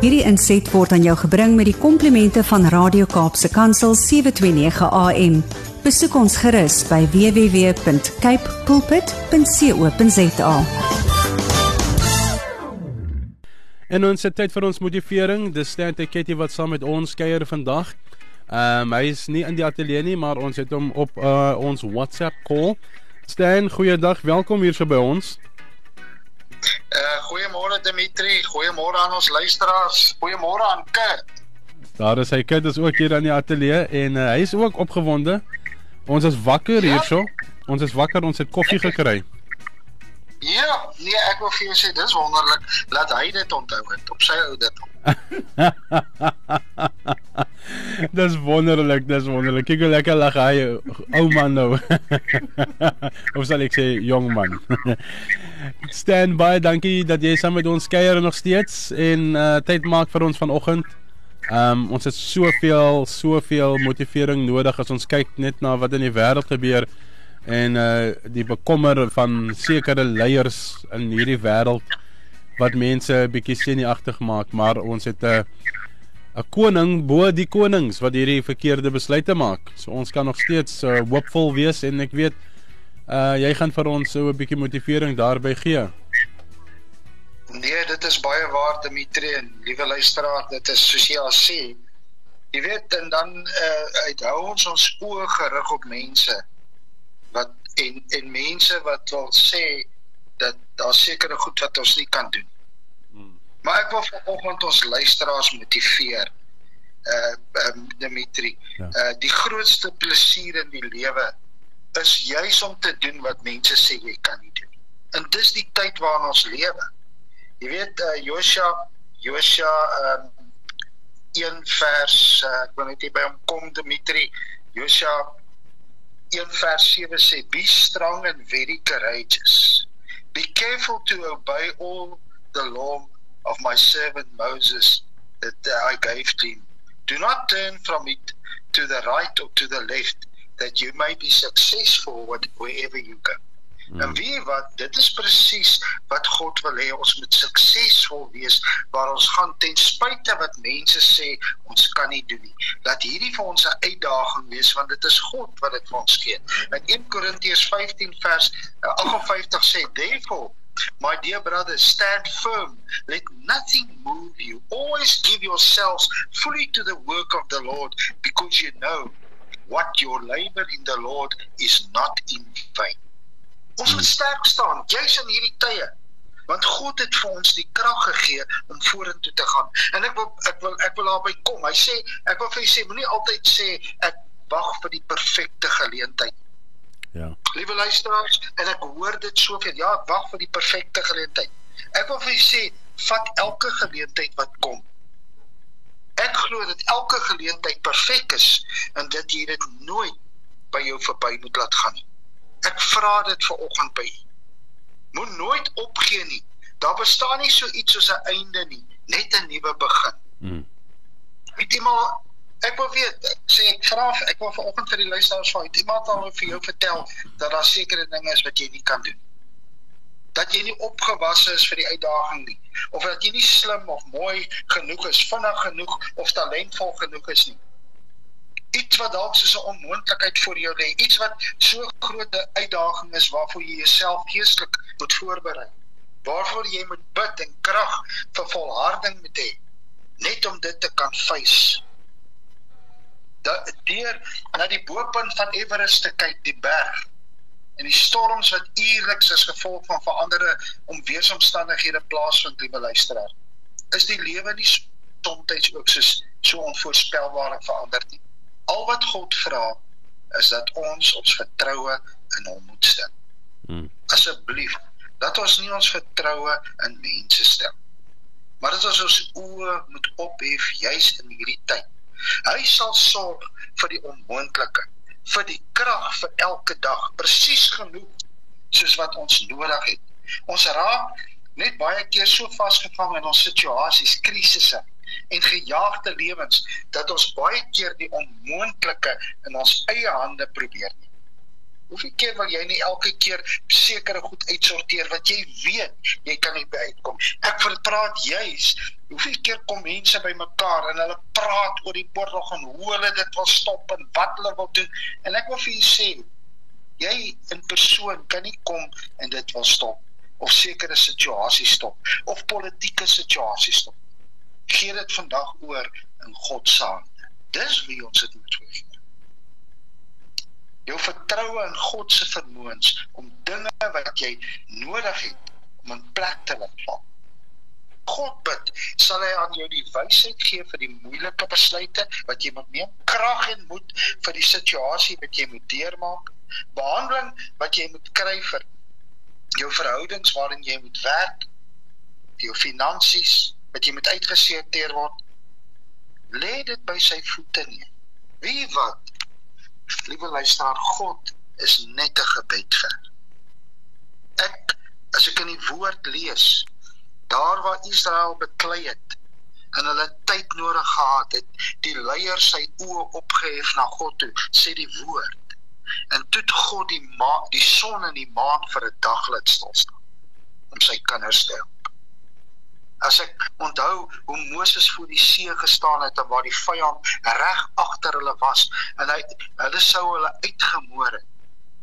Hierdie inset word aan jou gebring met die komplimente van Radio Kaapse Kansel 729 AM. Besoek ons gerus by www.cape pulpit.co.za. En ons het tyd vir ons motivering. Dis Stante Ketty wat saam met ons kuier vandag. Ehm um, hy is nie in die ateljee nie, maar ons het hom op uh, ons WhatsApp call. Stan, goeiedag. Welkom hier so by ons. Goeiemôre Dimitri, goeiemôre aan ons luisteraars. Goeiemôre aan Kurt. Daar is hy Kurt is ook hier in die ateljee en uh, hy is ook opgewonde. Ons is wakker ja? hierso. Ons is wakker, ons het koffie gekry. Ja, nee, ek wil vir jou sê dis wonderlik dat hy dit onthou het op sy ou dit. dis wonderlik, dis wonderlik. Kyk hoe lekker lag hy ou man nou. of sal ek sê jong man. Stand by, dankie dat jy saam met ons kuier nog steeds en uh tyd maak vir ons vanoggend. Um ons het soveel soveel motivering nodig as ons kyk net na wat in die wêreld gebeur en uh die bekommer van sekere leiers in hierdie wêreld wat mense 'n bietjie senuagtig maak, maar ons het 'n 'n koning bo die konings wat hierdie verkeerde besluite maak. So ons kan nog steeds uh, hoopvol wees en ek weet uh jy gaan vir ons so 'n bietjie motivering daarby gee. Nee, dit is baie waar Dimitri en liewe luisteraar, dit is soos jy al sê. Jy weet en dan uh uithou ons ons oë gerig op mense wat en en mense wat wil sê dat daar sekere goed wat ons nie kan doen. Hmm. Maar ek wil vanoggend ons luisteraars motiveer. Uh um, Dimitri, ja. uh die grootste plesier in die lewe is juis om te doen wat mense sê jy kan nie doen. En dis die tyd waarin ons lewe. Jy weet uh Josua Josua um 1 vers uh, ek wil net hier by hom kom Dimitri Josua 1 vers 7 sê be strong and very courageous. Be careful to obey all the law of my servant Moses that I gave to him. Do not turn from it to the right or to the left that you may be successful wherever you go. Hmm. En wie wat dit is presies wat God wil hê ons moet suksesvol wees waar ons gaan ten spyte wat mense sê ons kan nie doen nie. Dat hierdie vir ons 'n uitdaging wees want dit is God wat dit vir ons gee. In 1 Korintiërs 15 vers 58 uh, sê therefore My dear brothers, stand firm. Let nothing move you. Always give yourselves fully to the work of the Lord because you know what your labor in the Lord is not in vain. Ons moet sterk staan, juis in hierdie tye. Want God het vir ons die krag gegee om vorentoe te gaan. En ek wil ek wil ek wil daarby kom. Hy sê, ek wil vir julle sê, moenie altyd sê ek wag vir die perfekte geleentheid. Ja. Liewe luisteraars, en ek hoor dit soveel. Ja, ek wag vir die perfekte geleentheid. Ek wil vir julle sê, vat elke geleentheid wat kom Ek glo dat elke geleentheid perfek is en dat jy dit nooit by jou verby moet laat gaan nie. Ek vra dit vir oggend by. Moet nooit opgee nie. Daar bestaan nie so iets soos 'n einde nie, net 'n nuwe begin. Mm. Weet jy maar ek wil weet, sê ek wil vanoggend vir die luisteraars vra, het iemand al vir jou vertel dat daar sekere dinge is wat jy nie kan doen dat jy nie opgewasse is vir die uitdaging nie of dat jy nie slim of mooi genoeg is, vinnig genoeg of talentvol genoeg is nie. Iets wat dalk soos 'n onmoontlikheid voor jou lê, iets wat so groot 'n uitdaging is waarvoor jy jouself geestelik moet voorberei. Waarvoor jy moet bid en krag vir volharding moet hê net om dit te kan face. Dat deur na die bopunt van Everest te kyk, die berg en die storms wat uierliks as gevolg van veranderde omweersomstandighede plaasvind, liewe luisteraar. Is die lewe nie soms ook so so onvoorspelbaar en veranderd nie? Al wat God vra is dat ons ons vertroue in hom moet stel. Hmm. Asseblief, dat ons nie ons vertroue in mense stel. Maar dit is ons oë moet ophef juis in hierdie tyd. Hy sal sorg vir die onmoontlike vir die krag vir elke dag presies genoeg soos wat ons nodig het. Ons raak net baie keer so vasgevang in ons situasies, krisisse en gejaagde lewens dat ons baie keer die onmoontlike in ons eie hande probeer neem. Hoeveel keer wil jy nie elke keer sekere goed uitsorteer wat jy weet jy kan nie bykom. Ek wil praat juis hoeveel keer kom mense bymekaar en hulle praat oor die oorlog en hoe hulle dit wil stop en wat hulle wil doen en ek wil vir julle sê jy in persoon kan nie kom en dit wil stop of sekere situasies stop of politieke situasies stop. Gee dit vandag oor in God se hande. Dis wie ons dit moet gee. Jou vertroue in God se vermoëns om dinge wat jy nodig het om in plek te laat val. God bid, sal hy aan jou die wysheid gee vir die moeilike besluite wat jy moet neem, krag en moed vir die situasie wat jy moet deurmaak, behandeling wat jy moet kry vir jou verhoudings waarin jy moet werk, jou finansies wat jy moet uitgeseëteer word. Lê dit by sy voete neer. Wie wat? Liewe luisteraar, God is net 'n gebed vir. Ek as ek in die woord lees, daar waar Israel beklei het en hulle tyd nodig gehad het, die leiers sy oë opgehef na God toe, sê die woord En toe het God die maan, die son en die maan vir 'n dag laat stil staan om sy kinders te help. As ek onthou hoe Moses voor die see gestaan het en waar die vyand reg agter hulle was en hy hulle sou hulle uitgemoor het,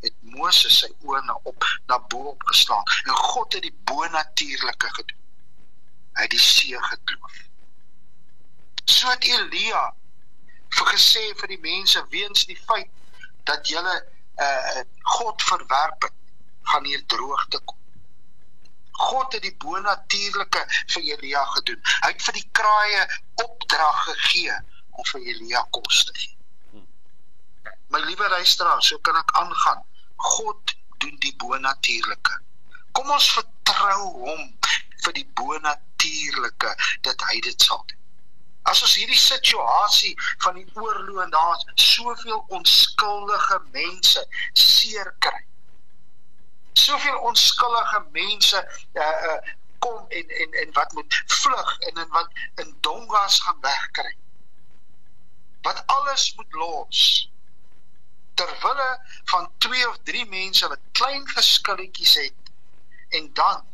het Moses sy oë na op na bo op geslaan en God het die bonatuurlike gedoen. Hy het die see gekloof. So het Elia vir gesê vir die mense weens die feit dat julle uh God verwerp het, gaan hier droogte kom. God het die bonatuurlike vir Elia gedoen. Hy het vir die kraaie opdrag gegee om vir Elia kos te gee. My liewe luisteraar, so kan ek aangaan. God doen die bonatuurlike. Kom ons vertrou hom vir die bonatuurlike dat hy dit sal doen. As ons hierdie situasie van die oorlog en daar's soveel onskuldige mense seer kry. Soveel onskuldige mense uh uh kom en en en wat moet vlug en en wat in dongas gaan wegkry. Wat alles moet los ter wille van twee of drie mense wat klein geskilletjies het en dan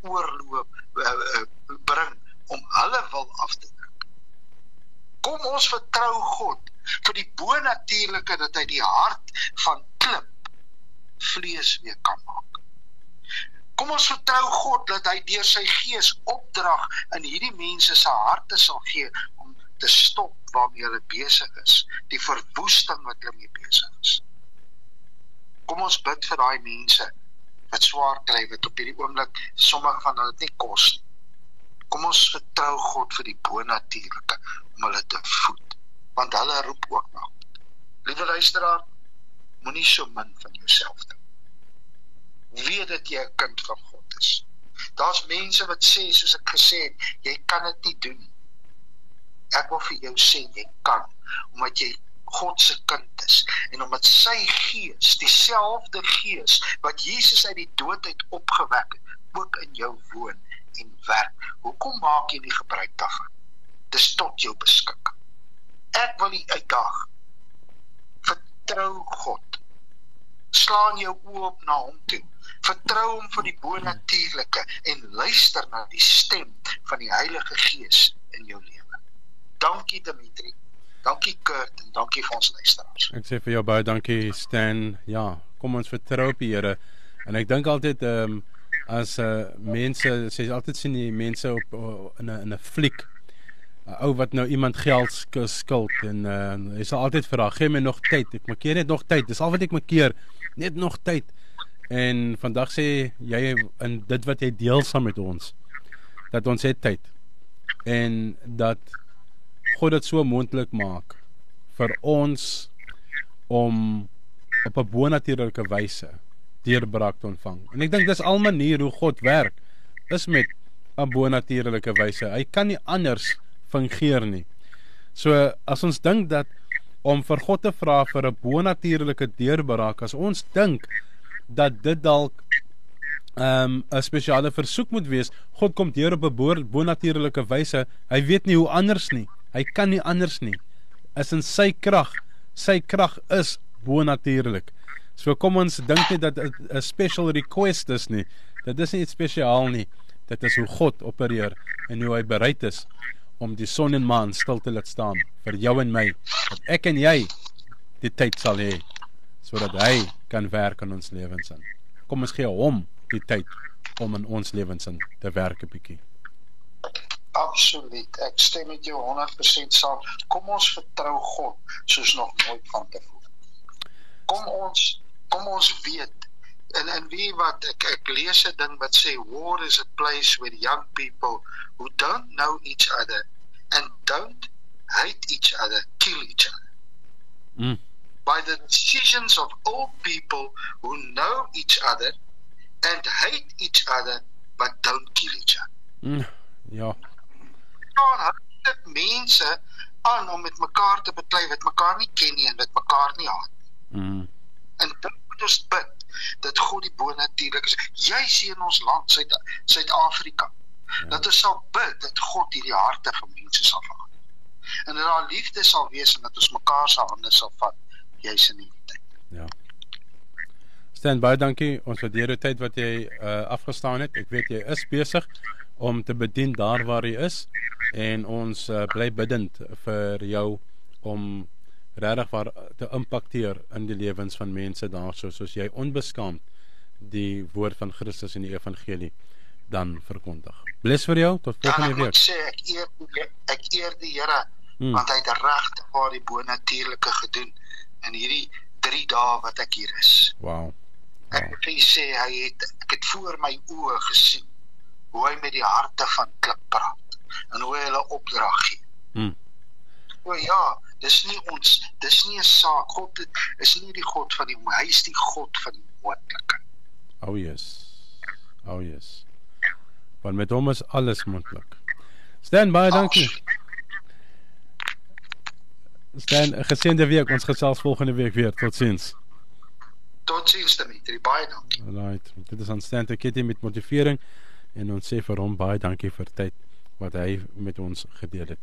oorloop uh, uh, bring om hulle wil af te Kom ons vertrou God vir die bonatuurlike dat hy die hart van klip vlees weer kan maak. Kom ons vertrou God dat hy deur sy gees opdrag in hierdie mense se harte sal gee om te stop waarmee hulle besig is, die verwoesting wat hulle mee besig is. Kom ons bid vir daai mense wat swaar kry wat op hierdie oomblik sommige van hulle nie kos. Kom ons vertrou God vir die bonatuurlike om hulle te voed want hulle roep ook na God. Liewe luisteraar, moenie so min van jouself dink. Weet dat jy 'n kind van God is. Daar's mense wat sê soos ek gesê het, jy kan dit nie doen nie. Ek wil vir jou sê jy kan omdat jy God se kind is en omdat sy gees, dieselfde gees wat Jesus uit die dood uit opgewek het, ook in jou woon en werk. Hoekom maak jy nie gebruik daarvan? dis tot jou beskikking. Ek wil u uitdaag. Vertrou God. Slaan jou oë op na hom toe. Vertrou hom vir die bonatuurlike en luister na die stem van die Heilige Gees in jou lewe. Dankie Dimitri. Dankie Kurt en dankie vir ons luisteraars. Ek sê vir jou baie dankie Stan. Ja, kom ons vertrou op die Here. En ek dink altyd ehm um, as uh, mense sê altyd sien die mense op uh, in 'n in 'n fliek 'n ou wat nou iemand geld skuld en uh, hy sal altyd vra, "Gee my nog tyd. Ek maak net nog tyd. Dis al wat ek maak keer, net nog tyd." En vandag sê jy in dit wat jy deel saam met ons dat ons het tyd en dat God dit so moontlik maak vir ons om op 'n bonatuurlike wyse deurbraak te ontvang. En ek dink dis al manier hoe God werk is met 'n bonatuurlike wyse. Hy kan nie anders fungeer nie. So as ons dink dat om vir God te vra vir 'n bonatuurlike deurbraak, as ons dink dat dit dalk ehm, 'n um, spesiale versoek moet wees, God kom deur op 'n bonatuurlike wyse. Hy weet nie hoe anders nie. Hy kan nie anders nie. Is in sy krag. Sy krag is bonatuurlik. So kom ons dink net dat 'n special request is nie. Dit is nie iets spesiaal nie. Dit is hoe God opereer en hoe hy bereid is om die son en maan stil te laat staan vir jou en my. Dat ek en jy die tyd sal hê sodat hy kan werk in ons lewens in. Kom ons gee hom die tyd om in ons lewens in te werk 'n bietjie. Absoluut. Ek stem met jou 100% saam. Kom ons vertrou God soos nog nooit van tevore. Kom ons kom ons weet en en wie wat ek ek lees 'n ding wat sê war is a place where young people who don't know each other and don't hate each other kill each other. Mm. By the decisions of old people who know each other and hate each other but don't kill each other. Mm. Ja. staan dit mense aan om met mekaar te beklei wat mekaar nie ken nie en wat mekaar nie haat. Mm. En dit moet ons bid dat God die bonatuurlik is. Jy sien ons land Suid Suid-Afrika. Ja. Dat ons sal bid dat God hierdie harte van mense sal verander. En dat daar liefde sal wees en dat ons mekaar se hande sal vat jy's in hierdie tyd. Ja. Stan baie dankie. Ons waardeer die tyd wat jy uh, afgestaan het. Ek weet jy is besig om te bedien daar waar jy is en ons uh, bly bidend vir jou om regtig waar te impakteer in die lewens van mense daarso soos jy onbeskaamd die woord van Christus en die evangelie dan verkondig. Bless vir jou tot volgende week. Ek sê ek eer ek eer die Here hmm. want hy het regtig waar die bonatuurlike gedoen in hierdie 3 dae wat ek hier is. Wow. wow. Ek wil sê hy het ek het voor my oë gesien hoe hy met die harte van klip praat en hoe hy hulle opdrag gee. Hmm. O ja, dis nie ons, dis nie 'n saak. God is nie die God van die hy is die God van die moontlike. Oh yes. Oh yes. Want met hom is alles moontlik. Stan baie dankie. Stan, geseënde week. Ons gesels volgende week weer. Totsiens. Totsiens Dimitri. Baie dankie. Alright. Dit is aan Stan Teketi met motivering en ons sê vir hom baie dankie vir tyd wat hy met ons gedeel het.